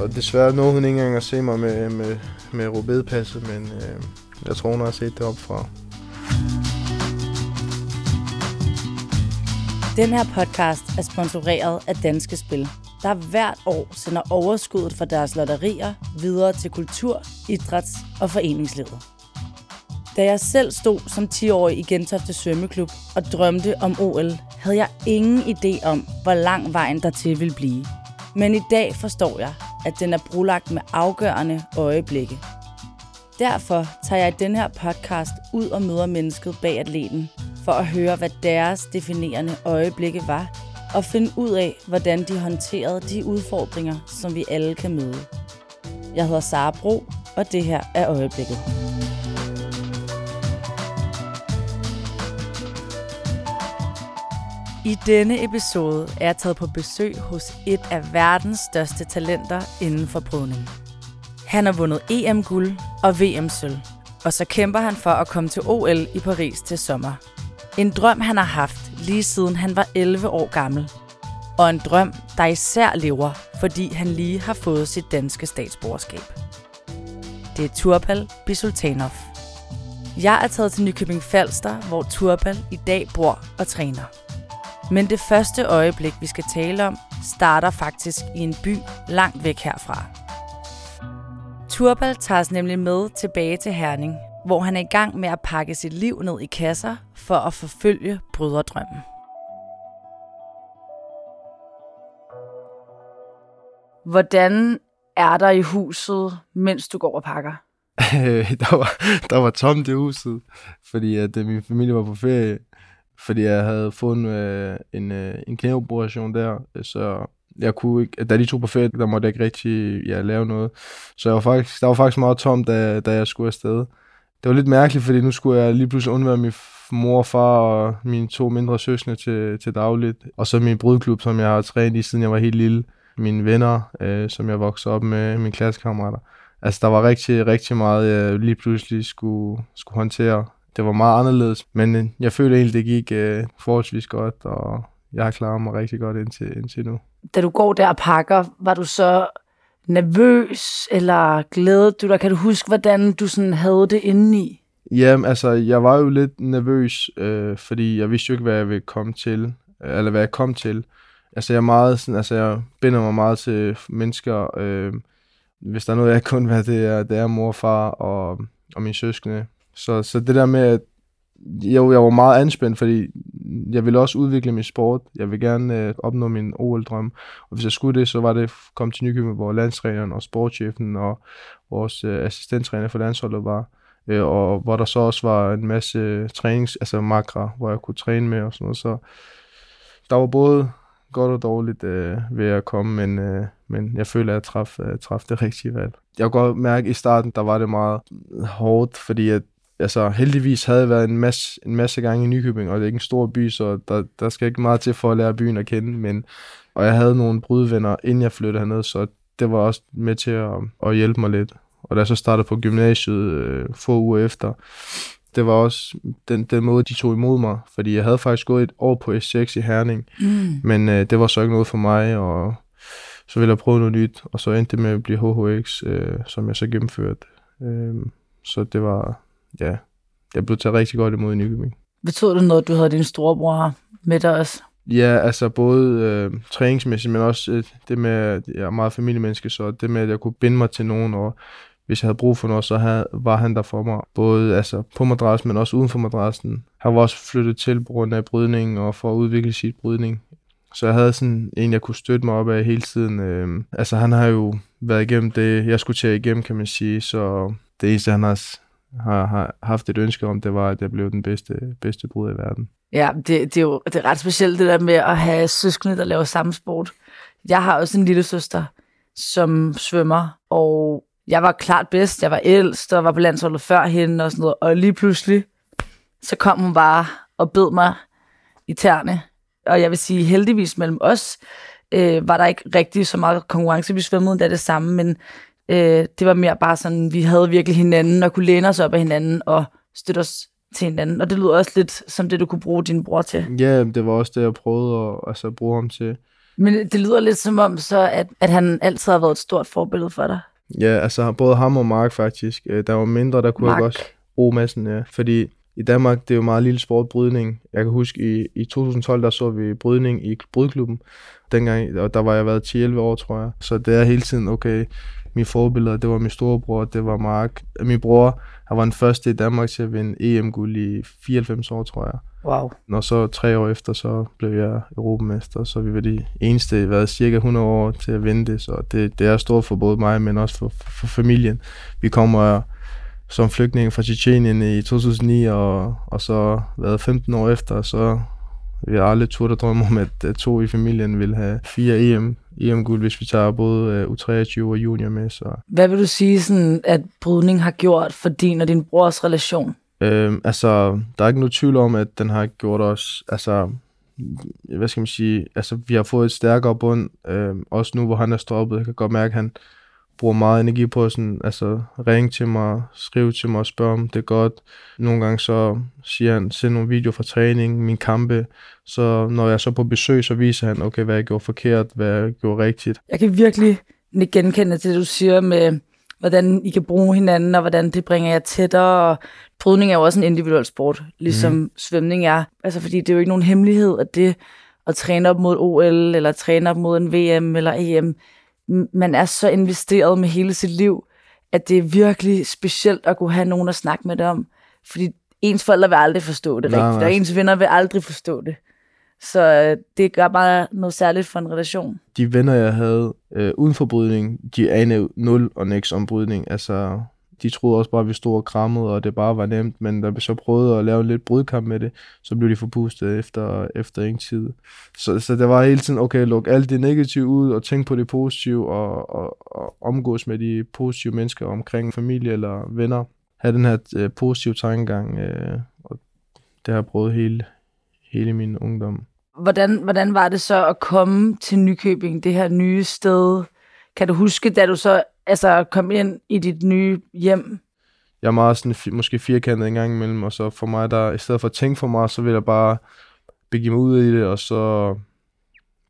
Og desværre nåede hun ikke engang at se mig med, med, med rubedpasset, men øh, jeg tror, hun har set det op fra. Den her podcast er sponsoreret af Danske Spil, der hvert år sender overskuddet fra deres lotterier videre til kultur, idræts- og foreningslivet. Da jeg selv stod som 10-årig i Gentofte Svømmeklub og drømte om OL, havde jeg ingen idé om, hvor lang vejen dertil ville blive. Men i dag forstår jeg, at den er brulagt med afgørende øjeblikke. Derfor tager jeg i den her podcast ud og møder mennesket bag atleten, for at høre, hvad deres definerende øjeblikke var, og finde ud af, hvordan de håndterede de udfordringer, som vi alle kan møde. Jeg hedder Sara Bro, og det her er øjeblikket. I denne episode er jeg taget på besøg hos et af verdens største talenter inden for brydning. Han har vundet EM-guld og VM-sølv, og så kæmper han for at komme til OL i Paris til sommer. En drøm, han har haft lige siden han var 11 år gammel. Og en drøm, der især lever, fordi han lige har fået sit danske statsborgerskab. Det er Turpal Bisultanov. Jeg er taget til Nykøbing Falster, hvor Turpal i dag bor og træner. Men det første øjeblik, vi skal tale om, starter faktisk i en by langt væk herfra. Turbal tager os nemlig med tilbage til Herning, hvor han er i gang med at pakke sit liv ned i kasser for at forfølge bryderdrømmen. Hvordan er der i huset, mens du går og pakker? der, var, der var tomt i huset, fordi at øh, min familie var på ferie fordi jeg havde fået en, øh, en, øh, en knæoperation der, øh, så jeg kunne ikke, da de tog på ferie, der måtte jeg ikke rigtig ja, lave noget. Så jeg var faktisk, der var faktisk meget tomt, da, da jeg skulle afsted. Det var lidt mærkeligt, fordi nu skulle jeg lige pludselig undvære min mor og far og mine to mindre søskende til, til dagligt. Og så min brudklub, som jeg har trænet i, siden jeg var helt lille. Mine venner, øh, som jeg voksede op med, mine klassekammerater. Altså, der var rigtig, rigtig meget, jeg lige pludselig skulle, skulle håndtere det var meget anderledes, men øh, jeg føler egentlig, det gik uh, forholdsvis godt, og jeg har klaret mig rigtig godt indtil, indtil nu. Da du går der og pakker, var du så nervøs, eller glædet du dig? Kan du huske, hvordan du sådan havde det indeni? Jamen, altså, jeg var jo lidt nervøs, øh, fordi jeg vidste jo ikke, hvad jeg ville komme til, eller hvad jeg kom til. Altså, jeg er meget sådan, altså, jeg binder mig meget til mennesker. Øh, hvis der er noget, jeg kun vil det er, det er mor, far og, og mine søskende. Så, så det der med, at jo, jeg var meget anspændt, fordi jeg ville også udvikle min sport. Jeg vil gerne øh, opnå min OL-drøm. Og hvis jeg skulle det, så var det kom komme til Nykøbing, hvor landstræneren og sportschefen og vores øh, assistenttræner for landsholdet var. Øh, og hvor der så også var en masse øh, trænings, altså makra, hvor jeg kunne træne med og sådan noget. Så der var både godt og dårligt øh, ved at komme, men, øh, men jeg føler, at jeg traf, øh, traf det rigtige valg. Jeg kunne godt mærke, at i starten, der var det meget hårdt, fordi at altså heldigvis havde jeg været en masse, en masse gange i Nykøbing, og det er ikke en stor by, så der, der skal ikke meget til for at lære byen at kende, men, og jeg havde nogle brudvenner, inden jeg flyttede herned, så det var også med til at, at hjælpe mig lidt. Og da jeg så startede på gymnasiet øh, få uger efter, det var også den, den måde, de tog imod mig, fordi jeg havde faktisk gået et år på S6 i Herning, mm. men øh, det var så ikke noget for mig, og så ville jeg prøve noget nyt, og så endte det med at blive HHX, øh, som jeg så gennemførte. Øh, så det var, ja, jeg blev taget rigtig godt imod i Nykøbing. Betød det noget, at du havde din storebror med dig også? Ja, altså både øh, træningsmæssigt, men også øh, det med, at jeg er meget familiemenneske, så det med, at jeg kunne binde mig til nogen, og hvis jeg havde brug for noget, så havde, var han der for mig. Både altså, på madrassen, men også uden for madrassen. Han var også flyttet til på grund af brydning og for at udvikle sit brydning. Så jeg havde sådan en, jeg kunne støtte mig op af hele tiden. Øh, altså han har jo været igennem det, jeg skulle til igennem, kan man sige. Så det eneste, han har har, har haft et ønske om, det var, at jeg blev den bedste, bedste brud i verden. Ja, det, det er jo det er ret specielt det der med at have søskende, der laver samme sport. Jeg har også en lille søster, som svømmer, og jeg var klart bedst. Jeg var ældst og var på landsholdet før hende og sådan noget. Og lige pludselig, så kom hun bare og bed mig i tærne. Og jeg vil sige, heldigvis mellem os, øh, var der ikke rigtig så meget konkurrence. Vi svømmede endda det samme, men Øh, det var mere bare sådan, vi havde virkelig hinanden og kunne læne os op af hinanden og støtte os til hinanden. Og det lyder også lidt som det, du kunne bruge din bror til. Ja, det var også det, jeg prøvede at altså, bruge ham til. Men det lyder lidt som om, så at, at han altid har været et stort forbillede for dig. Ja, altså både ham og Mark faktisk. Øh, Der var mindre, der kunne Mark. jeg også bruge massen, ja. Fordi i Danmark, det er jo meget lille sport, brydning. Jeg kan huske, i, i 2012, der så vi brydning i brydklubben. Dengang, og der var jeg været 10-11 år, tror jeg. Så det er hele tiden, okay, mine forbilleder, det var min storebror, det var Mark. Min bror, han var den første i Danmark til at vinde EM-guld i 94 år, tror jeg. Wow. Når så tre år efter, så blev jeg europamester, så vi var de eneste, været cirka 100 år til at vinde det, så det, det er stort for både mig, men også for, for, for familien. Vi kommer som flygtninge fra Tjetjenien i 2009, og, og så været 15 år efter, så vi har aldrig turde drømme om, at, to i familien vil have fire EM, EM-guld, hvis vi tager både øh, U23 og junior med. Så, Hvad vil du sige, sådan, at brydning har gjort for din og din brors relation? Øhm, altså, der er ikke noget tvivl om, at den har gjort os, altså, hvad skal man sige, altså, vi har fået et stærkere bund, øhm, også nu, hvor han er stoppet. Jeg kan godt mærke, at han bruger meget energi på sådan, altså, ringe til mig, skrive til mig og spørge, om det er godt. Nogle gange så siger han, send nogle videoer fra træning, min kampe, så når jeg er så på besøg, så viser han, okay, hvad jeg gjorde forkert, hvad jeg gjorde rigtigt. Jeg kan virkelig nikke genkende til det, du siger med, hvordan I kan bruge hinanden, og hvordan det bringer jer tættere. Og brydning er jo også en individuel sport, ligesom mm. svømning er. Altså, fordi det er jo ikke nogen hemmelighed, at det at træne op mod OL, eller træne op mod en VM eller EM, man er så investeret med hele sit liv, at det er virkelig specielt at kunne have nogen at snakke med det om. Fordi ens forældre vil aldrig forstå det Nej, rigtigt, nej. og ens venner vil aldrig forstå det. Så øh, det gør bare noget særligt for en relation. de venner, jeg havde øh, uden for brydning, de anede nul og niks om brydning. Altså, de troede også bare, at vi stod og krammede, og det bare var nemt. Men da vi så prøvede at lave lidt brydkamp med det, så blev de forpustet efter, efter ingen tid. Så, så det var hele tiden, okay, luk alt det negative ud, og tænk på det positive, og, og, og omgås med de positive mennesker omkring familie eller venner. Ha' den her øh, positive tankegang, øh, og det har jeg prøvet hele, hele min ungdom. Hvordan, hvordan var det så at komme til Nykøbing, det her nye sted? Kan du huske, da du så altså, kom ind i dit nye hjem? jeg er meget sådan, måske firkantet en gang imellem, og så for mig, der i stedet for at tænke for mig, så vil jeg bare begive mig ud i det, og så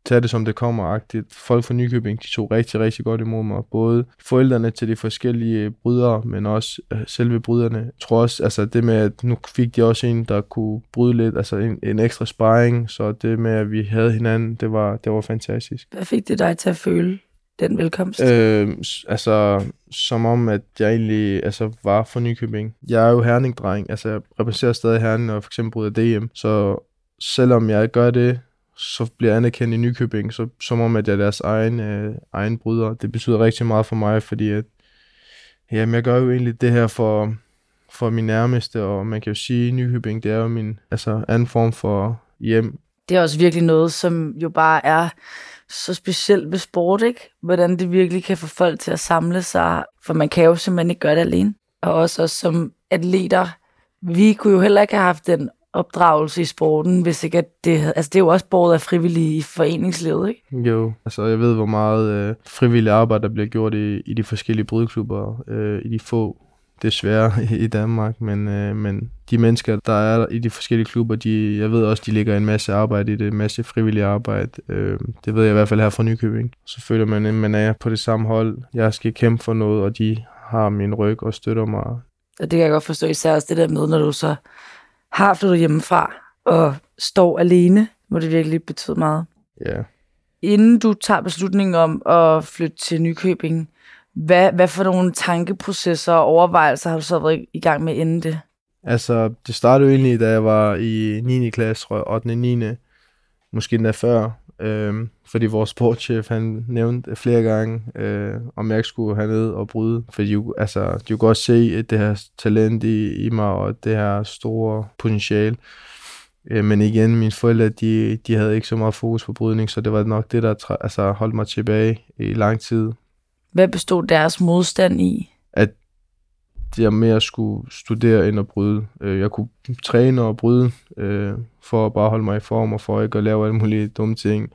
tage det, som det kommer agtigt. Folk fra Nykøbing, de tog rigtig, rigtig godt imod mig. Både forældrene til de forskellige brydere, men også øh, selve bryderne. Jeg tror også, altså det med, at nu fik de også en, der kunne bryde lidt, altså en, en ekstra sparring, så det med, at vi havde hinanden, det var, det var fantastisk. Hvad fik det dig til at føle den velkomst? Øh. Altså, som om, at jeg egentlig altså, var fra Nykøbing. Jeg er jo herningdreng, altså jeg repræsenterer stadig Herning, jeg for eksempel bryder DM. Så selvom jeg gør det, så bliver jeg anerkendt i Nykøbing, så, som om, at jeg er deres egen, øh, egen bryder. Det betyder rigtig meget for mig, fordi at, jamen, jeg gør jo egentlig det her for, for min nærmeste, og man kan jo sige, at Nykøbing, det er jo min altså, anden form for hjem. Det er også virkelig noget, som jo bare er så specielt ved sport, ikke? Hvordan det virkelig kan få folk til at samle sig, for man kan jo simpelthen ikke gøre det alene. Og også også som atleter, vi kunne jo heller ikke have haft den opdragelse i sporten, hvis ikke at det havde, altså det er jo også båret af frivillige i foreningslivet, ikke? Jo, altså jeg ved, hvor meget øh, frivillig arbejde, der bliver gjort i, i de forskellige brydklubber, øh, i de få, desværre, i, i Danmark, men, øh, men de mennesker, der er i de forskellige klubber, de, jeg ved også, de lægger en masse arbejde i det, en masse frivillig arbejde. Øh, det ved jeg i hvert fald her fra Nykøbing. Så føler man, at man er på det samme hold. Jeg skal kæmpe for noget, og de har min ryg og støtter mig. Og det kan jeg godt forstå, især også det der med, når du så har flyttet hjemmefra og står alene, må det virkelig betyde meget. Ja. Inden du tager beslutningen om at flytte til Nykøbing, hvad, hvad for nogle tankeprocesser og overvejelser har du så været i gang med inden det? Altså, det startede jo egentlig, da jeg var i 9. klasse, tror jeg, 8. 9. Måske endda før. øh, fordi vores sportschef, han nævnte flere gange, øh, om jeg ikke skulle hernede og bryde. Fordi jo, altså, de kunne godt se at det her talent i, i mig, og det her store potentiale. Øh, men igen, mine forældre, de, de havde ikke så meget fokus på brydning, så det var nok det, der altså, holdt mig tilbage i lang tid. Hvad bestod deres modstand i? at jeg mere skulle studere end at bryde. Øh, Jeg kunne træne og bryde, øh, for at bare holde mig i form, og for ikke at lave alle mulige dumme ting.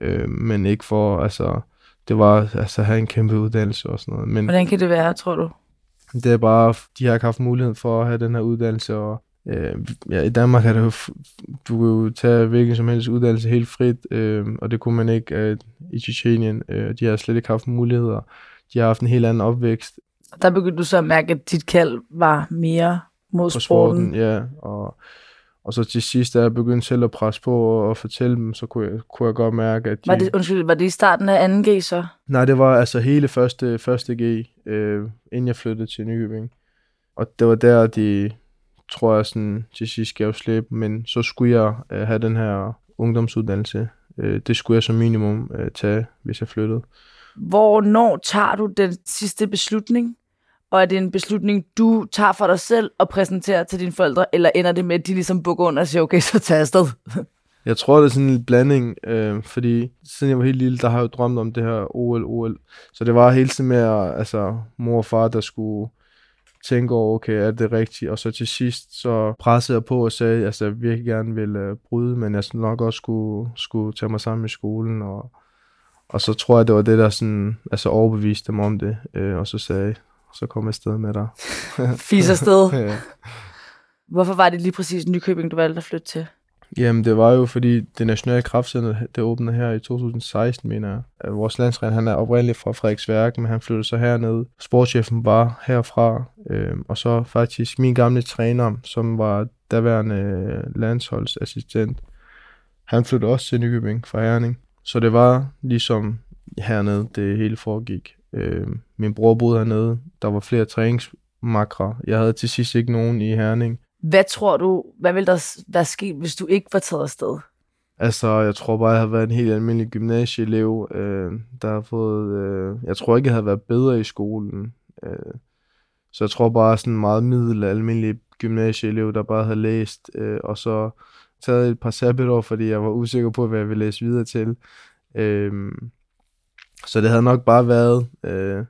Øh, Men ikke for, altså, det var altså at have en kæmpe uddannelse og sådan noget. Men Hvordan kan det være, tror du? det er bare, de har ikke haft mulighed for at have den her uddannelse, og Øh, ja, i Danmark er det jo, du kan jo tage hvilken som helst uddannelse helt frit, øh, og det kunne man ikke øh, i Tjetjenien. Øh, de har slet ikke haft muligheder. De har haft en helt anden opvækst. Der begyndte du så at mærke, at dit kald var mere mod sporten. sporten. Ja, og, og så til sidst, da jeg begyndte selv at presse på og, og fortælle dem, så kunne jeg, kunne jeg godt mærke, at de... Var det, undskyld, var det i starten af 2G så? Nej, det var altså hele første, første G, øh, inden jeg flyttede til Nykøbing. Og det var der, de, tror jeg, sådan, til sidst gav slip, men så skulle jeg øh, have den her ungdomsuddannelse. Øh, det skulle jeg som minimum øh, tage, hvis jeg flyttede. Hvornår tager du den sidste beslutning? Og er det en beslutning, du tager for dig selv og præsenterer til dine forældre, eller ender det med, at de ligesom bukker under og siger, okay, så jeg afsted? Jeg tror, det er sådan en blanding, øh, fordi siden jeg var helt lille, der har jeg jo drømt om det her OL, OL. Så det var hele tiden med, altså mor og far, der skulle tænke over, okay, er det rigtigt? Og så til sidst, så pressede jeg på og sagde, altså, jeg virkelig gerne ville uh, bryde, men jeg nok også skulle, skulle tage mig sammen i skolen. Og, og så tror jeg, det var det, der sådan, altså overbeviste mig om det. Uh, og så sagde så kom jeg afsted med dig. Fis afsted. ja. Hvorfor var det lige præcis Nykøbing, du valgte at flytte til? Jamen, det var jo fordi det nationale kraftcenter, det åbnede her i 2016, mener jeg. Vores landstræner, han er oprindeligt fra Frederiksværk, men han flyttede så herned. Sportschefen var herfra, øh, og så faktisk min gamle træner, som var daværende øh, landsholdsassistent, han flyttede også til Nykøbing fra Herning. Så det var ligesom hernede, det hele foregik. Øh, min bror boede hernede. Der var flere træningsmakre. Jeg havde til sidst ikke nogen i Herning. Hvad tror du, hvad ville der være sket, hvis du ikke var taget afsted? Altså, jeg tror bare, jeg har været en helt almindelig gymnasieelev, øh, der har fået... Øh, jeg tror ikke, jeg havde været bedre i skolen. Øh, så jeg tror bare sådan meget middel almindelig gymnasieelev, der bare havde læst, øh, og så taget et par sabbatår, fordi jeg var usikker på, hvad jeg ville læse videre til. Øh, så det havde nok bare været øh,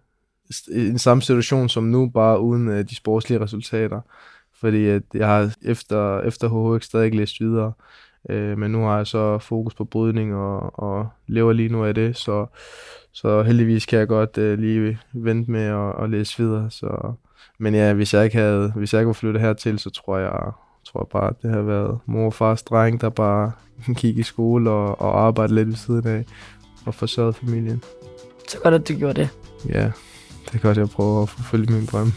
en samme situation som nu, bare uden øh, de sportslige resultater fordi at jeg har efter, efter HHX stadig ikke læst videre. Øh, men nu har jeg så fokus på brydning og, og lever lige nu af det, så, så heldigvis kan jeg godt øh, lige vente med at, at læse videre. Så, men ja, hvis jeg ikke havde, hvis jeg ikke var flyttet hertil, så tror jeg, tror jeg bare, at det har været mor og fars dreng, der bare gik i skole og, og arbejdede lidt ved siden af og forsørgede familien. Så godt, at du gjorde det. Ja, det er godt, at jeg prøver at forfølge min drøm.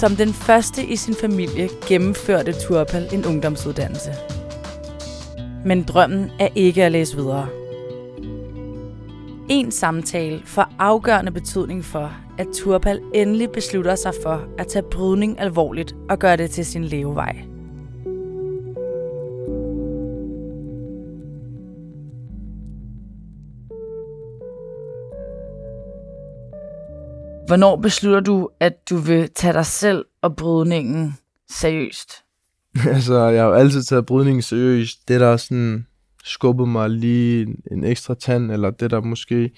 Som den første i sin familie gennemførte Turpal en ungdomsuddannelse. Men drømmen er ikke at læse videre. En samtale får afgørende betydning for, at Turpal endelig beslutter sig for at tage brydning alvorligt og gøre det til sin levevej. Hvornår beslutter du, at du vil tage dig selv og brydningen seriøst? altså, jeg har jo altid taget brydningen seriøst. Det, der sådan skubbede mig lige en, en ekstra tand, eller det, der måske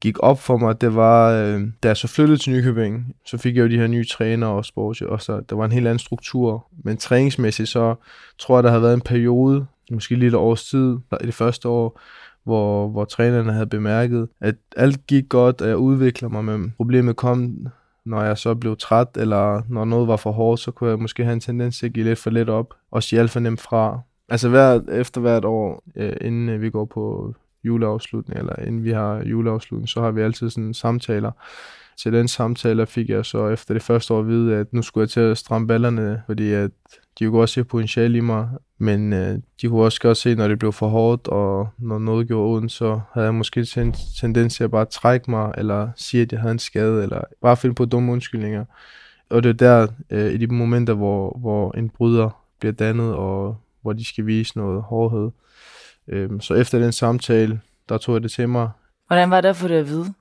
gik op for mig, det var, øh, da jeg så flyttede til Nykøbing, så fik jeg jo de her nye træner og sports, og så der var en helt anden struktur. Men træningsmæssigt, så tror jeg, der havde været en periode, måske lige et års tid, i det første år, hvor, hvor trænerne havde bemærket, at alt gik godt, og jeg udvikler mig, men problemet kom, når jeg så blev træt, eller når noget var for hårdt, så kunne jeg måske have en tendens til at give lidt for lidt op, og sige alt for nemt fra. Altså hver, efter hvert år, øh, inden øh, vi går på juleafslutning, eller inden vi har juleafslutning, så har vi altid sådan samtaler. Til den samtale fik jeg så efter det første år at vide, at nu skulle jeg til at stramme ballerne, fordi at de kunne også se potentiale i mig, men øh, de kunne også godt se, når det blev for hårdt, og når noget gjorde ondt, så havde jeg måske en tendens til at bare trække mig, eller sige, at jeg havde en skade, eller bare finde på dumme undskyldninger. Og det er der, øh, i de momenter, hvor, hvor en bryder bliver dannet, og hvor de skal vise noget hårdhed. Øh, så efter den samtale, der tog jeg det til mig. Hvordan var det at få det at vide?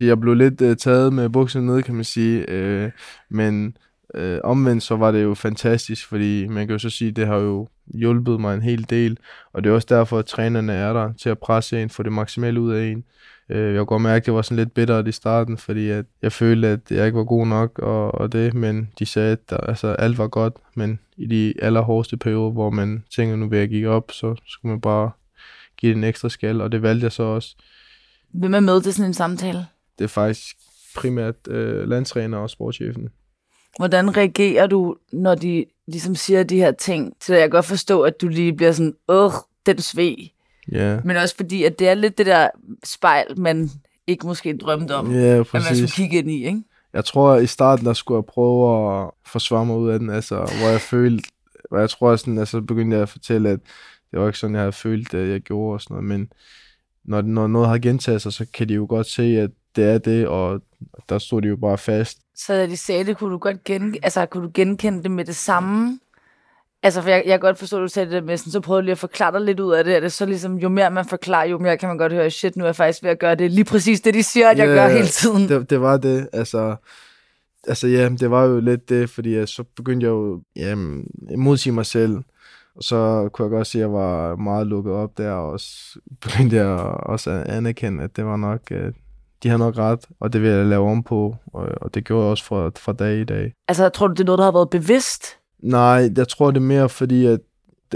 Jeg blev lidt øh, taget med bukserne ned, kan man sige, øh, men Øh, omvendt så var det jo fantastisk, fordi man kan jo så sige, det har jo hjulpet mig en hel del, og det er også derfor, at trænerne er der til at presse en, få det maksimale ud af en. Øh, jeg kunne godt mærke, at det var sådan lidt bittert i starten, fordi at jeg følte, at jeg ikke var god nok og, og det, men de sagde, at der, altså, alt var godt, men i de allerhårdeste perioder, hvor man tænker, nu vil jeg gik op, så skulle man bare give det en ekstra skal, og det valgte jeg så også. Hvem er med til sådan en samtale? Det er faktisk primært øh, landstræner og sportschefen. Hvordan reagerer du, når de ligesom siger de her ting? Så jeg kan godt forstå, at du lige bliver sådan, åh, den sved. Ja, Men også fordi, at det er lidt det der spejl, man ikke måske drømte om, ja at man skulle kigge ind i, ikke? Jeg tror, at i starten, der skulle jeg prøve at forsvare mig ud af den, altså, hvor jeg følte, hvor jeg tror, sådan, altså, begyndte jeg at fortælle, at det var ikke sådan, jeg havde følt, at jeg gjorde og sådan noget, men når, når noget har gentaget sig, så kan de jo godt se, at det er det, og der stod de jo bare fast. Så da de sagde det, kunne du godt gen, altså, kunne du genkende det med det samme? Altså, for jeg, jeg kan godt forstå, at du sagde det der med, sådan, så prøvede lige at forklare dig lidt ud af det. Er det så ligesom, jo mere man forklarer, jo mere kan man godt høre, shit, nu er jeg faktisk ved at gøre det lige præcis det, de siger, at jeg Ja, gør hele tiden. Det, det var det, altså, altså ja, det var jo lidt det, fordi jeg, så begyndte jeg jo at modsige mig selv, og så kunne jeg godt se, at jeg var meget lukket op der, og så begyndte jeg også at anerkende, at det var nok, øh, de har nok ret, og det vil jeg lave om på, og, og det gjorde jeg også fra, fra dag i dag. Altså, tror du, det er noget, der har været bevidst? Nej, jeg tror det er mere fordi, at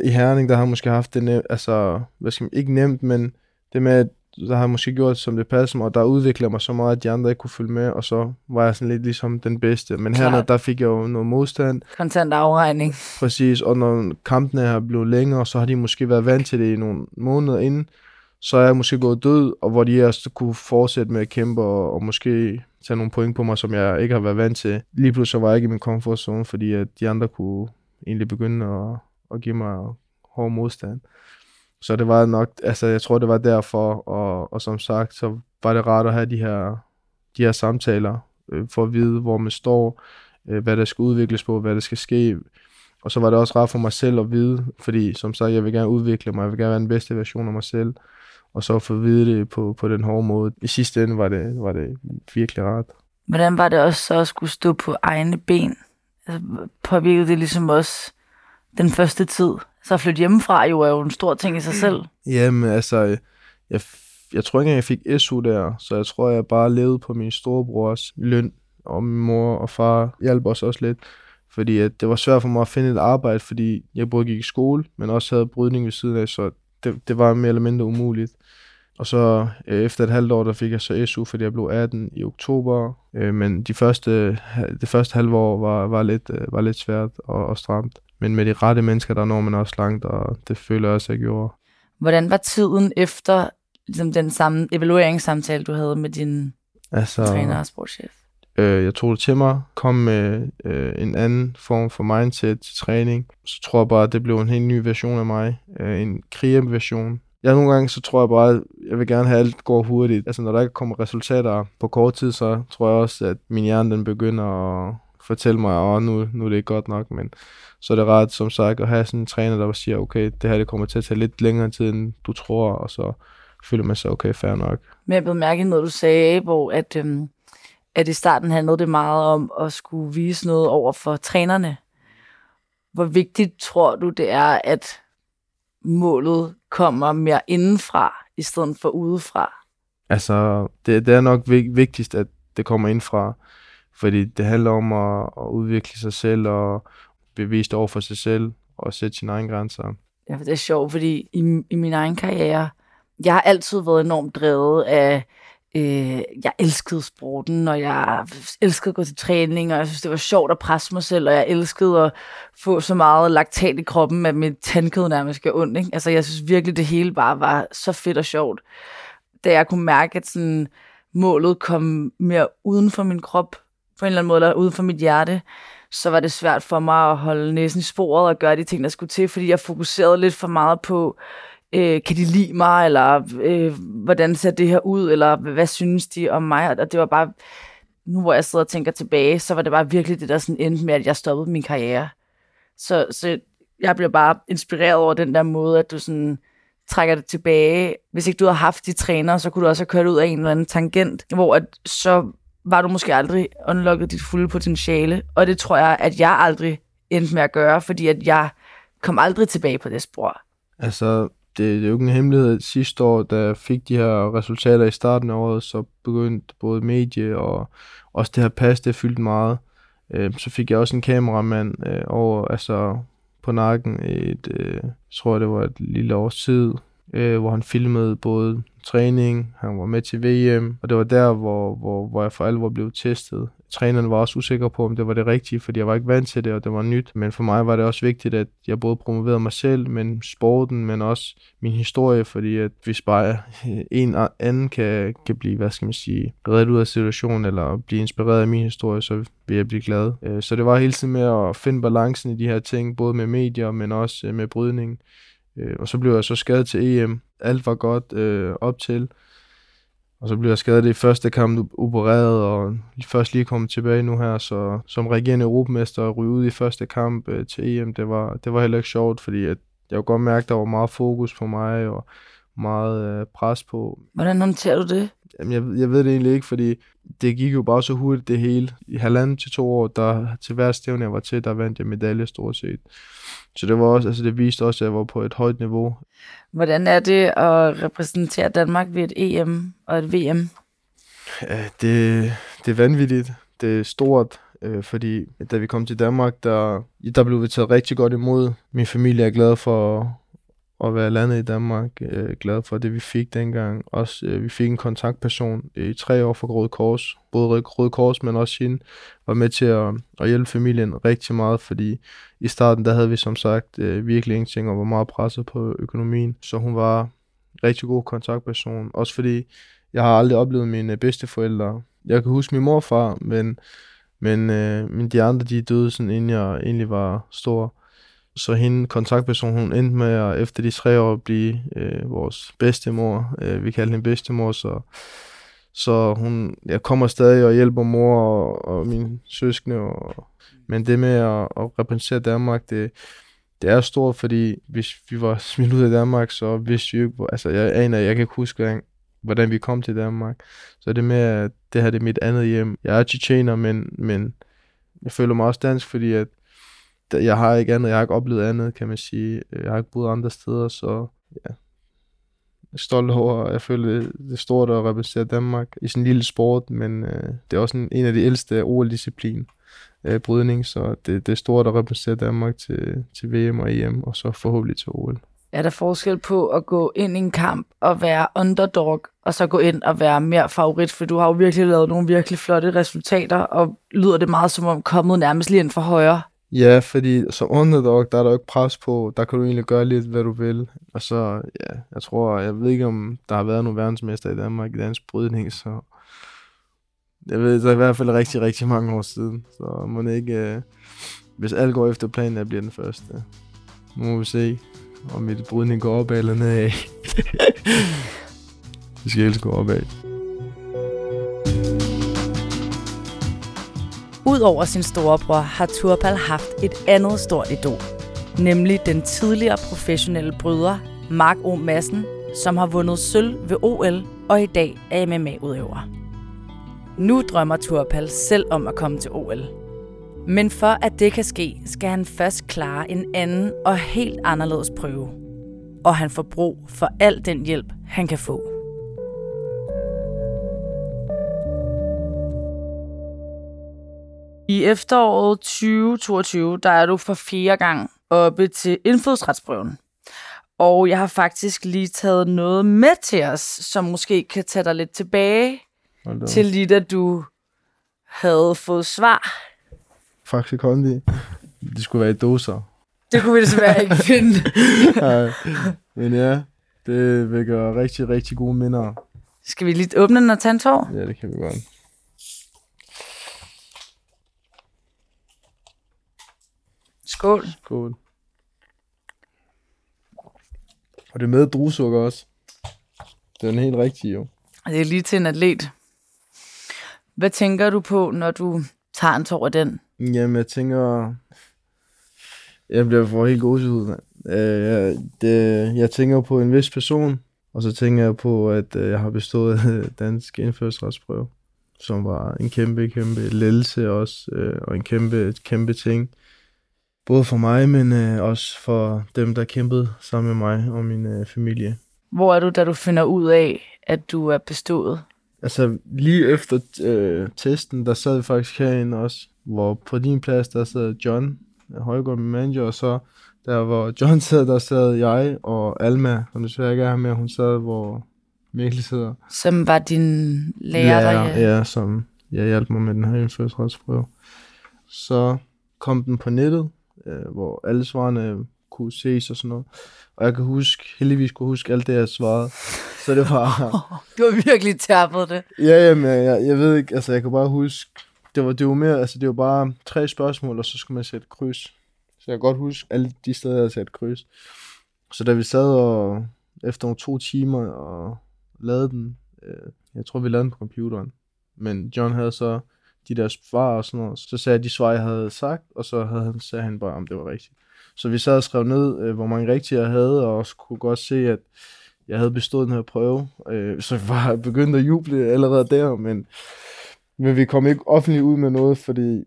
i Herning, der har måske haft det nemt, altså, hvad skal man, ikke nemt, men det med, at der har måske gjort, som det passer mig, og der udvikler jeg mig så meget, at de andre ikke kunne følge med, og så var jeg sådan lidt ligesom den bedste. Men her, Klart. der fik jeg jo noget modstand, Kontant afregning. præcis, og når kampene er blevet længere, så har de måske været vant til det i nogle måneder inden, så er jeg måske gået død, og hvor de også kunne fortsætte med at kæmpe, og, og måske tage nogle point på mig, som jeg ikke har været vant til. Lige pludselig så var jeg ikke i min comfort zone, fordi at de andre kunne egentlig begynde at, at give mig hård modstand. Så det var nok, altså jeg tror det var derfor, og, og som sagt, så var det rart at have de her, de her samtaler, øh, for at vide, hvor man står, øh, hvad der skal udvikles på, hvad der skal ske. Og så var det også rart for mig selv at vide, fordi som sagt, jeg vil gerne udvikle mig, jeg vil gerne være den bedste version af mig selv, og så få at vide det på, på den hårde måde. I sidste ende var det, var det virkelig rart. Hvordan var det også så at skulle stå på egne ben? Altså, påvirkede det ligesom også den første tid? Så at flytte hjemmefra jo er jo en stor ting i sig selv. Jamen, altså, jeg, jeg tror ikke engang, jeg fik SU der, så jeg tror, jeg bare levede på min storebrors løn, og min mor og far hjalp os også lidt. Fordi at det var svært for mig at finde et arbejde, fordi jeg både gik i skole, men også havde brydning ved siden af, så det, det var mere eller mindre umuligt. Og så øh, efter et halvt år, der fik jeg så SU, fordi jeg blev 18 i oktober. Øh, men de første, det første halve år var, var, lidt, øh, var lidt svært og, og stramt. Men med de rette mennesker, der når man også langt, og det føler jeg også, jeg gjorde. Hvordan var tiden efter ligesom den samme evalueringssamtale, du havde med din Altså, træner og sportschef? øh, jeg tog det til mig, kom med øh, en anden form for mindset til træning. Så tror jeg bare, at det blev en helt ny version af mig. Øh, en krigerversion. Jeg nogle gange, så tror jeg bare, at jeg vil gerne have, at alt går hurtigt. Altså, når der ikke kommer resultater på kort tid, så tror jeg også, at min hjerne den begynder at fortælle mig, at nu, nu er det ikke godt nok, men så er det rart, som sagt, at have sådan en træner, der siger, okay, det her det kommer til at tage lidt længere tid, end du tror, og så føler man sig, okay, fair nok. Men jeg blev mærke i noget, du sagde, hvor at, øhm, at i starten handlede det meget om at skulle vise noget over for trænerne. Hvor vigtigt tror du, det er, at målet kommer mere indenfra, i stedet for udefra? Altså, det, det er nok vig- vigtigst, at det kommer ind fra, fordi det handler om at, at udvikle sig selv og bevise over for sig selv og sætte sine egne grænser. Ja, det er sjovt, fordi i, i min egen karriere, jeg har altid været enormt drevet af, øh, jeg elskede sporten, og jeg elskede at gå til træning, og jeg synes, det var sjovt at presse mig selv, og jeg elskede at få så meget laktat i kroppen, at mit tandkød nærmest gjorde ondt. Ikke? Altså, jeg synes virkelig, det hele bare var så fedt og sjovt. Da jeg kunne mærke, at sådan, målet kom mere uden for min krop, på en eller anden måde, eller uden for mit hjerte, så var det svært for mig at holde næsen i sporet og gøre de ting, der skulle til, fordi jeg fokuserede lidt for meget på, øh, Øh, kan de lide mig, eller øh, hvordan ser det her ud, eller hvad synes de om mig, og det var bare, nu hvor jeg sidder og tænker tilbage, så var det bare virkelig det, der sådan endte med, at jeg stoppede min karriere. Så, så jeg blev bare inspireret over den der måde, at du sådan trækker det tilbage. Hvis ikke du havde haft de træner, så kunne du også have kørt ud af en eller anden tangent, hvor at så var du måske aldrig unlocket dit fulde potentiale, og det tror jeg, at jeg aldrig endte med at gøre, fordi at jeg kom aldrig tilbage på det spor. Altså, det, det er jo ikke en hemmelighed. at Sidste år, da jeg fik de her resultater i starten af året, så begyndte både medie og også det her pas, det fyldte meget. Øh, så fik jeg også en kameramand øh, over, altså på nakken et, øh, jeg tror det var et lille års tid. øh, hvor han filmede både træning, han var med til VM, og det var der, hvor, hvor, hvor jeg for alvor blev testet. Træneren var også usikker på, om det var det rigtige, fordi jeg var ikke vant til det, og det var nyt. Men for mig var det også vigtigt, at jeg både promoverede mig selv, men sporten, men også min historie, fordi at hvis bare en anden kan, kan blive, hvad skal man sige, reddet ud af situationen, eller blive inspireret af min historie, så vil jeg blive glad. Øh, så det var hele tiden med at finde balancen i de her ting, både med medier, men også øh, med brydningen. Øh, og så blev jeg så skadet til EM. Alt var godt øh, op til. Og så blev jeg skadet i første kamp opereret, og først lige kommet tilbage nu her, så som regerende europamester og ryge ud i første kamp øh, til EM, det var, det var heller ikke sjovt, fordi at jeg kunne godt mærke, at der var meget fokus på mig, og meget øh, pres på. Hvordan håndterer du det? Jamen, jeg, jeg ved det egentlig ikke, fordi det gik jo bare så hurtigt det hele. I halvanden til to år, der til hver stævne, jeg var til, der vandt jeg medalje stort set. Så det var også, altså det viste også, at jeg var på et højt niveau. Hvordan er det at repræsentere Danmark ved et EM og et VM? Ja, det, det er vanvittigt. Det er stort, øh, fordi da vi kom til Danmark, der, der blev vi taget rigtig godt imod. Min familie er glad for at være landet i Danmark. Øh, glad for det, vi fik dengang. Også, øh, vi fik en kontaktperson øh, i tre år for Røde Kors. Både Røde Kors, men også hende var med til at, at hjælpe familien rigtig meget, fordi i starten, der havde vi som sagt øh, virkelig ingenting og var meget presset på økonomien. Så hun var rigtig god kontaktperson. Også fordi jeg har aldrig oplevet mine bedsteforældre. Jeg kan huske min morfar, men, men, øh, men de andre, de døde sådan, inden jeg egentlig var stor. Så hende, kontaktpersonen, hun endte med at efter de tre år blive øh, vores bedstemor. Øh, vi kaldte hende bedstemor, så, så hun, jeg kommer stadig og hjælper mor og, og mine søskende. Og, men det med at, at repræsentere Danmark, det, det er stort, fordi hvis vi var smidt ud af Danmark, så vidste vi ikke, altså jeg aner, jeg kan ikke huske, hvordan vi kom til Danmark. Så det med, at det her det er mit andet hjem. Jeg er tjetjener, men, men jeg føler mig også dansk, fordi at Øh, jeg har ikke andet, jeg har ikke oplevet andet, kan man sige. Øh, jeg har ikke boet andre steder, så ja. Jeg er stolt over, jeg føler, det er stort at repræsentere Danmark i sådan en lille sport, men øh, det er også en, en af de ældste OL-disciplin, øh, brydning, så det, det er stort at repræsentere Danmark til, til VM og EM, og så forhåbentlig til OL. Er der forskel på at gå ind i en kamp og være underdog, og så gå ind og være mere favorit? For du har jo virkelig lavet nogle virkelig flotte resultater, og lyder det meget som om kommet nærmest lige ind for højre Ja, fordi som underdog, der er der jo ikke pres på. Der kan du egentlig gøre lidt, hvad du vil. Og så, ja, jeg tror, jeg ved ikke, om der har været nogen verdensmester i Danmark i dansk brydning, så jeg ved, det er i hvert fald rigtig, rigtig mange år siden. Så må det ikke, uh, hvis alt går efter planen, jeg bliver den første. Nu må vi se, om mit brydning går op eller nedad. Vi skal helst gå opad. Udover sin storebror har Turpal haft et andet stort idol, nemlig den tidligere professionelle bryder Mark O. Madsen, som har vundet sølv ved OL og i dag er MMA-udøver. Nu drømmer Turpal selv om at komme til OL. Men for at det kan ske, skal han først klare en anden og helt anderledes prøve. Og han får brug for al den hjælp, han kan få. I efteråret 2022, der er du for fjerde gang oppe til indfødsretsprøven. Og jeg har faktisk lige taget noget med til os, som måske kan tage dig lidt tilbage til lige da du havde fået svar. Faktisk Kondi. Det skulle være i doser. Det kunne vi desværre ikke finde. Nej. Men ja, det vækker rigtig, rigtig gode minder. Skal vi lige åbne den og tage en tår? Ja, det kan vi godt. Skål. Skål. Og det er med druesukker også. Det er den helt rigtige jo. Det er lige til en atlet. Hvad tænker du på, når du tager en tår af den? Jamen, jeg tænker... Jeg bliver for helt god ud, mand. Øh, jeg, det, jeg tænker på en vis person, og så tænker jeg på, at øh, jeg har bestået dansk indførselsprøve, som var en kæmpe, kæmpe lettelse også, øh, og en kæmpe, kæmpe ting. Både for mig, men øh, også for dem, der kæmpede sammen med mig og min øh, familie. Hvor er du, da du finder ud af, at du er bestået? Altså, lige efter øh, testen, der sad vi faktisk herinde også, hvor på din plads, der sad John, Højgaard, min manager, og så der hvor John sad, der sad jeg, og Alma, som desværre ikke er her med, hun sad, hvor Mikkel sidder. Som var din lærer, der... Ja, ja, som jeg hjalp mig med den her indførselsprøve. Så kom den på nettet, øh, hvor alle svarene kunne ses og sådan noget. Og jeg kan huske, heldigvis kunne huske alt det, jeg svarede. Så det var... du har virkelig tærpet det. Ja, jamen, jeg, jeg ved ikke, altså jeg kan bare huske, det var, det var mere, altså det var bare tre spørgsmål, og så skulle man sætte kryds. Så jeg kan godt huske alle de steder, jeg havde sat kryds. Så da vi sad og efter nogle to timer og lavede den, øh, jeg tror vi lavede den på computeren, men John havde så de der svar og sådan noget, så sagde jeg de svar, jeg havde sagt, og så havde han, sagde han bare, om det var rigtigt. Så vi sad og skrev ned, øh, hvor mange rigtige jeg havde, og også kunne godt se, at jeg havde bestået den her prøve. Øh, så jeg var begyndt at juble allerede der, men, men vi kom ikke offentligt ud med noget, fordi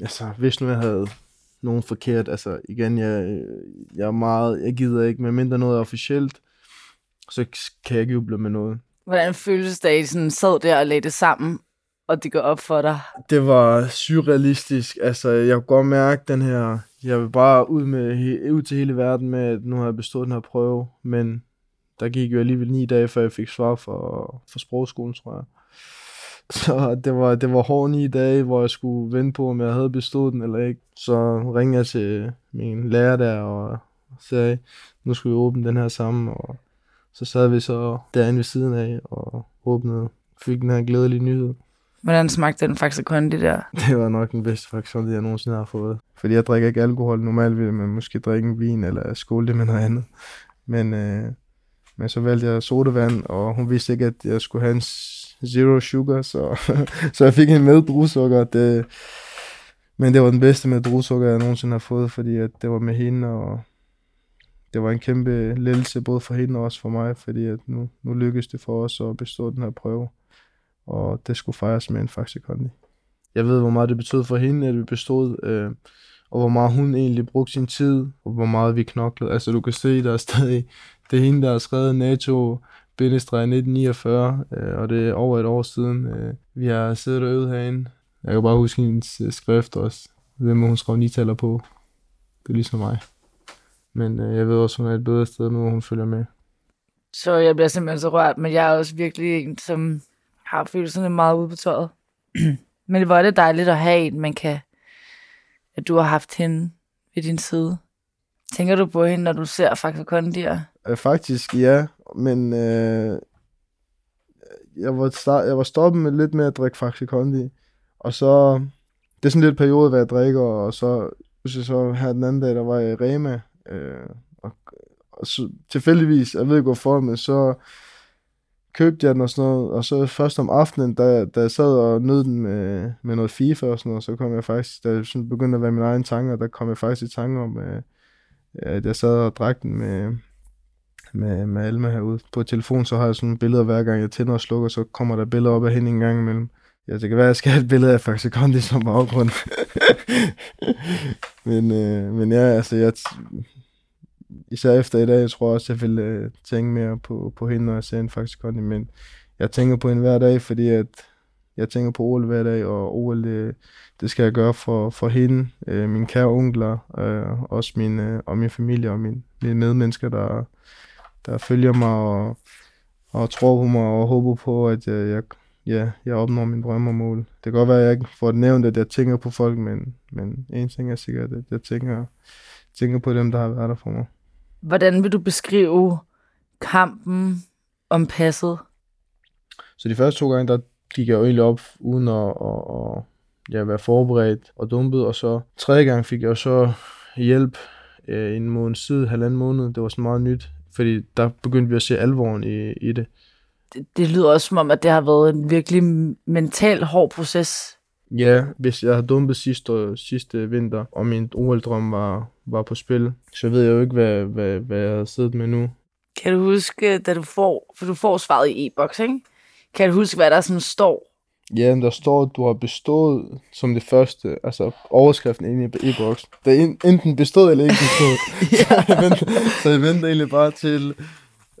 altså, hvis nu jeg havde nogen forkert, altså igen, jeg, jeg er meget, jeg gider ikke, med mindre noget er officielt, så kan jeg ikke juble med noget. Hvordan føles det, at I sådan sad der og lagde det sammen, og det går op for dig? Det var surrealistisk. Altså, jeg kunne godt mærke den her... Jeg vil bare ud, med, ud til hele verden med, at nu har jeg bestået den her prøve, men der gik jo alligevel ni dage, før jeg fik svar for, for sprogskolen, tror jeg. Så det var, det var hårde ni dage, hvor jeg skulle vente på, om jeg havde bestået den eller ikke. Så ringede jeg til min lærer der og sagde, nu skal vi åbne den her sammen. Og så sad vi så derinde ved siden af og åbnede, fik den her glædelige nyhed. Hvordan smagte den faktisk kun det der? Det var nok den bedste faktisk, jeg nogensinde har fået. Fordi jeg drikker ikke alkohol. Normalt ville man måske drikke en vin eller skåle det med noget andet. Men, øh, men så valgte jeg sodavand, og hun vidste ikke, at jeg skulle have en zero sugar, så, så jeg fik en med druesukker. Det, men det var den bedste med druesukker, jeg nogensinde har fået, fordi at det var med hende, og det var en kæmpe lettelse både for hende og også for mig, fordi at nu, nu lykkedes det for os at bestå den her prøve og det skulle fejres med en Faxe Kondi. Jeg ved, hvor meget det betød for hende, at vi bestod, øh, og hvor meget hun egentlig brugte sin tid, og hvor meget vi knoklede. Altså du kan se, der er stadig, det er hende, der har skrevet NATO 1949, øh, og det er over et år siden. Øh, vi har siddet og øvet herinde. Jeg kan bare huske hendes øh, skrift også. Hvem hun skrev nitaler på. Det er ligesom mig. Men øh, jeg ved også, hun er et bedre sted nu, hvor hun følger med. Så jeg bliver simpelthen så rørt, men jeg er også virkelig en, som har følelserne meget ude på tøjet. Men hvor er det dejligt at have en, man kan, at du har haft hende ved din side. Tænker du på hende, når du ser Faxe Kondier? Øh, faktisk, ja. Men øh, jeg, var start, jeg var stoppet med lidt med at drikke Faxe Kondi. Og så, det er sådan lidt periode, hvad jeg drikker, og så, så, så her den anden dag, der var jeg i Rema, øh, og, og så, tilfældigvis, jeg ved ikke hvorfor, men så købte jeg den og sådan noget, og så først om aftenen, da, da jeg sad og nød den med, med noget FIFA og sådan noget, så kom jeg faktisk, da jeg sådan begyndte at være min egen tanker, der kom jeg faktisk i tanke om, øh, øh, at jeg sad og drak den med, med, med Alma herude. På telefon, så har jeg sådan billeder hver gang jeg tænder og slukker, så kommer der billeder op af hende en gang imellem. Ja, det kan være, at jeg skal have et billede af Faxe Kondi som baggrund. men, øh, men ja, altså, jeg, især efter i dag, jeg tror også, jeg vil øh, tænke mere på, på hende, når jeg ser en faktisk Connie, men jeg tænker på hende hver dag, fordi at jeg tænker på OL hver dag, og OL, det, det skal jeg gøre for, for hende, øh, mine kære onkler, øh, også min, øh, og min familie og min, mine medmennesker, der, der følger mig og, og tror på mig og håber på, at jeg, jeg, ja, jeg opnår min drømme og mål. Det kan godt være, at jeg ikke får det nævnt, at jeg tænker på folk, men, men en ting er sikkert, at jeg tænker, tænker på dem, der har været der for mig. Hvordan vil du beskrive kampen om passet? Så de første to gange, der gik jeg jo egentlig op uden at, at, at ja, være forberedt og dumpet, og så tredje gang fik jeg så hjælp øh, en måned siden, halvanden måned. Det var så meget nyt, fordi der begyndte vi at se alvoren i, i det. det. Det lyder også som om, at det har været en virkelig mental hård proces. Ja, hvis jeg har dumpet sidste, sidste vinter, og min OL-drøm var, var på spil, så ved jeg jo ikke, hvad, hvad, hvad jeg har siddet med nu. Kan du huske, da du får, for du får svaret i e-boks, ikke? Kan du huske, hvad der sådan står? Ja, der står, at du har bestået som det første, altså overskriften inde i e-boks. Det er enten bestået eller ikke bestået. ja. så, jeg venter, så jeg venter egentlig bare til...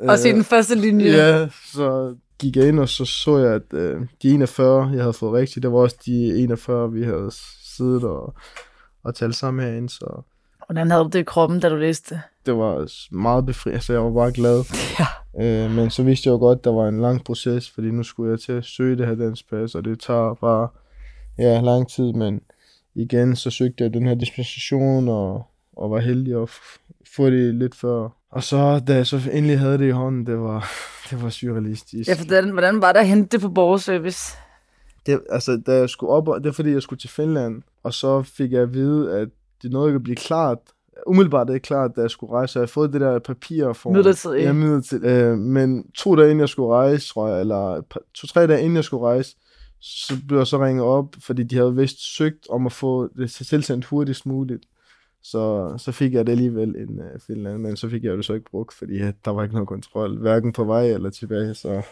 Øh, og se den første linje. Ja, så gik jeg ind, og så så jeg, at øh, de 41, jeg havde fået rigtigt, det var også de 41, vi havde siddet og, at tale sammen herinde, så Hvordan havde du det i kroppen, da du læste det var meget befriende, så jeg var bare glad. Ja. Øh, men så vidste jeg jo godt, at der var en lang proces, fordi nu skulle jeg til at søge det her dansk pas, og det tager bare ja, lang tid, men igen, så søgte jeg den her dispensation, og, og var heldig at få det lidt før. Og så, da jeg så endelig havde det i hånden, det var, det var surrealistisk. Ja, for hvordan, hvordan var det at hente det på borgerservice? Det, altså, da jeg skulle op, det er fordi, jeg skulle til Finland, og så fik jeg at vide, at det nåede ikke at blive klart. Umiddelbart er det klart, da jeg skulle rejse, så jeg havde fået det der papir for Midlertidigt. Ja, midlertidigt. Øh, men to dage inden jeg skulle rejse, tror jeg, eller to-tre dage inden jeg skulle rejse, så blev jeg så ringet op, fordi de havde vist søgt om at få det tilsendt hurtigst muligt. Så, så fik jeg det alligevel i uh, Finland, men så fik jeg det så ikke brugt, fordi ja, der var ikke noget kontrol, hverken på vej eller tilbage. Så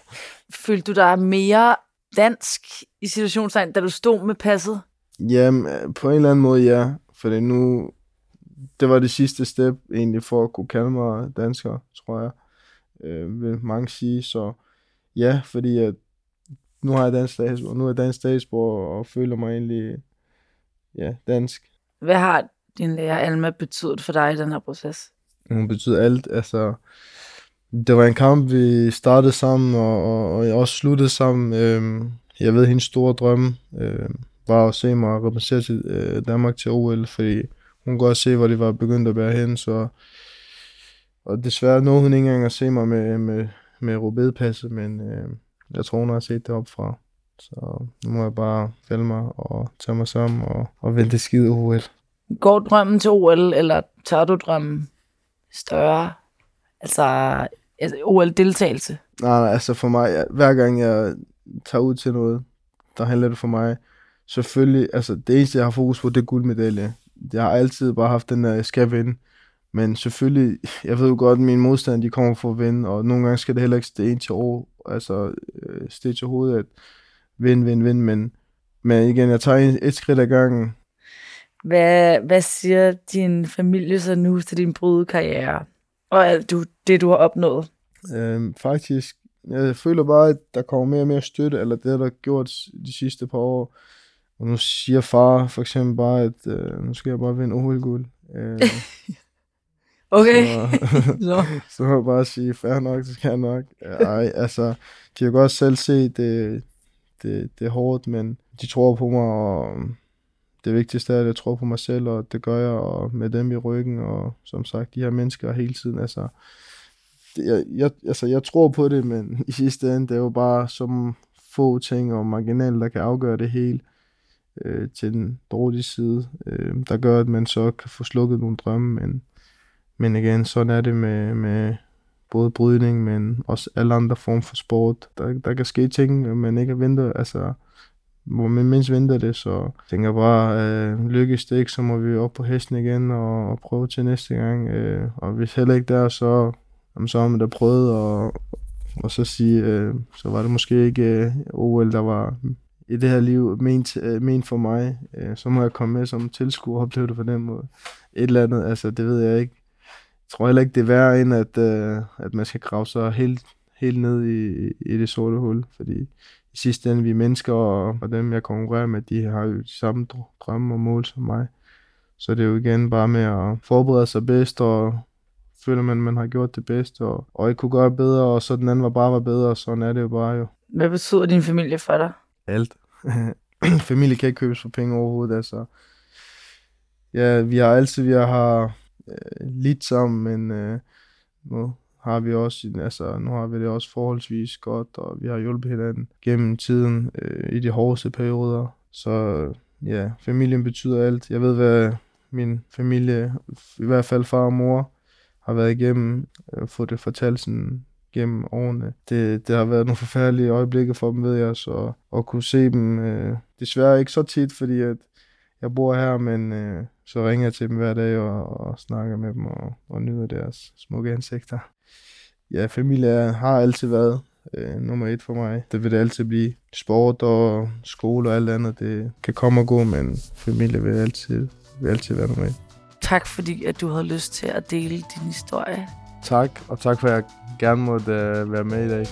Følte du dig mere dansk i situationstegn, da du stod med passet? Jamen, øh, på en eller anden måde, ja. For det nu, det var det sidste step egentlig for at kunne kalde mig dansker, tror jeg. Øh, vil mange sige, så ja, fordi at nu har jeg dansk statsborger, nu er jeg dansk statsborger og føler mig egentlig, ja, dansk. Hvad har din lærer Alma betydet for dig i den her proces? Hun betyder alt, altså, det var en kamp, vi startede sammen, og, og, og også sluttede sammen. Øhm, jeg ved, hendes store drømme øh, var at se mig repræsentere til, øh, Danmark til OL, fordi hun kunne godt se, hvor det var begyndt at bære hen, så og desværre nåede hun ikke engang at se mig med, med, med Robedpasset, men øh, jeg tror, hun har set det op fra. Så nu må jeg bare fælde mig og tage mig sammen og, og vente skide OL. Går drømmen til OL, eller tør du drømmen større? Altså, altså OL-deltagelse. Nej, nej, altså for mig, jeg- hver gang jeg tager ud til noget, der handler det for mig, selvfølgelig, altså det eneste, jeg har fokus på, det er guldmedalje. Jeg har altid bare haft den der, jeg skal vinde. Men selvfølgelig, jeg ved jo godt, at mine modstandere, de kommer for at vinde, og nogle gange skal det heller ikke stå en til år, altså øh, stå til hovedet, at vinde, vinde, vinde, men, men igen, jeg tager et skridt ad gangen. Hvad, hvad siger din familie så nu til din brudekarriere? Og alt du, det, du har opnået? Øhm, faktisk, jeg føler bare, at der kommer mere og mere støtte, eller det har der gjort de sidste par år. Og nu siger far for eksempel bare, at øh, nu skal jeg bare vinde OL-guld. Øh, Okay. så, Så. må jeg bare sige, fair nok, det skal jeg nok. Ej, altså, de har godt selv set, det, det, det er hårdt, men de tror på mig, og det vigtigste er, at jeg tror på mig selv, og det gør jeg, og med dem i ryggen, og som sagt, de her mennesker hele tiden, altså, det, jeg, jeg, altså, jeg tror på det, men i sidste ende, det er jo bare som få ting og marginal, der kan afgøre det hele øh, til den dårlige side, øh, der gør, at man så kan få slukket nogle drømme, men, men igen, sådan er det med, med både brydning, men også alle andre former for sport. Der, der kan ske ting, man ikke venter, altså, hvor man mindst venter det, så jeg tænker bare, øh, lykkes det ikke, så må vi op på hesten igen og, og prøve til næste gang. Øh, og hvis heller ikke der, så, jamen, så har man da prøvet, og, og så sige, øh, så var det måske ikke øh, OL, der var i det her liv ment, øh, ment for mig. Øh, så må jeg komme med som tilskuer og opleve det på den måde. Et eller andet, altså det ved jeg ikke. Jeg tror heller ikke, det er værre, end at, øh, at man skal grave sig helt, helt ned i, i det sorte hul, fordi i sidste ende, vi er mennesker, og, og dem, jeg konkurrerer med, de har jo de samme dr- drømme og mål som mig. Så det er jo igen bare med at forberede sig bedst, og føler man, man har gjort det bedst, og, og ikke kunne gøre bedre, og så den anden var bare var bedre, og sådan er det jo bare jo. Hvad betyder din familie for dig? Alt. Familie kan ikke købes for penge overhovedet, altså. Ja, vi har altid, vi har øh, lidt sammen, men øh, nu har vi også, altså nu har vi det også forholdsvis godt, og vi har hjulpet hinanden gennem tiden øh, i de hårdeste perioder. Så ja, familien betyder alt. Jeg ved, hvad min familie, i hvert fald far og mor, har været igennem, øh, få det fortalt sådan gennem årene. Det, det har været nogle forfærdelige øjeblikke for dem, ved jeg, så at kunne se dem, øh, desværre ikke så tit, fordi at jeg bor her, men øh, så ringer jeg til dem hver dag og, og snakker med dem og, og nyder deres smukke ansigter. Ja, familie har altid været øh, nummer et for mig. Det vil det altid blive. Sport og skole og alt andet, det kan komme og gå, men familie vil altid, vil altid være nummer et. Tak fordi, at du havde lyst til at dele din historie. Tak, og tak for at jeg gerne måtte øh, være med i dag.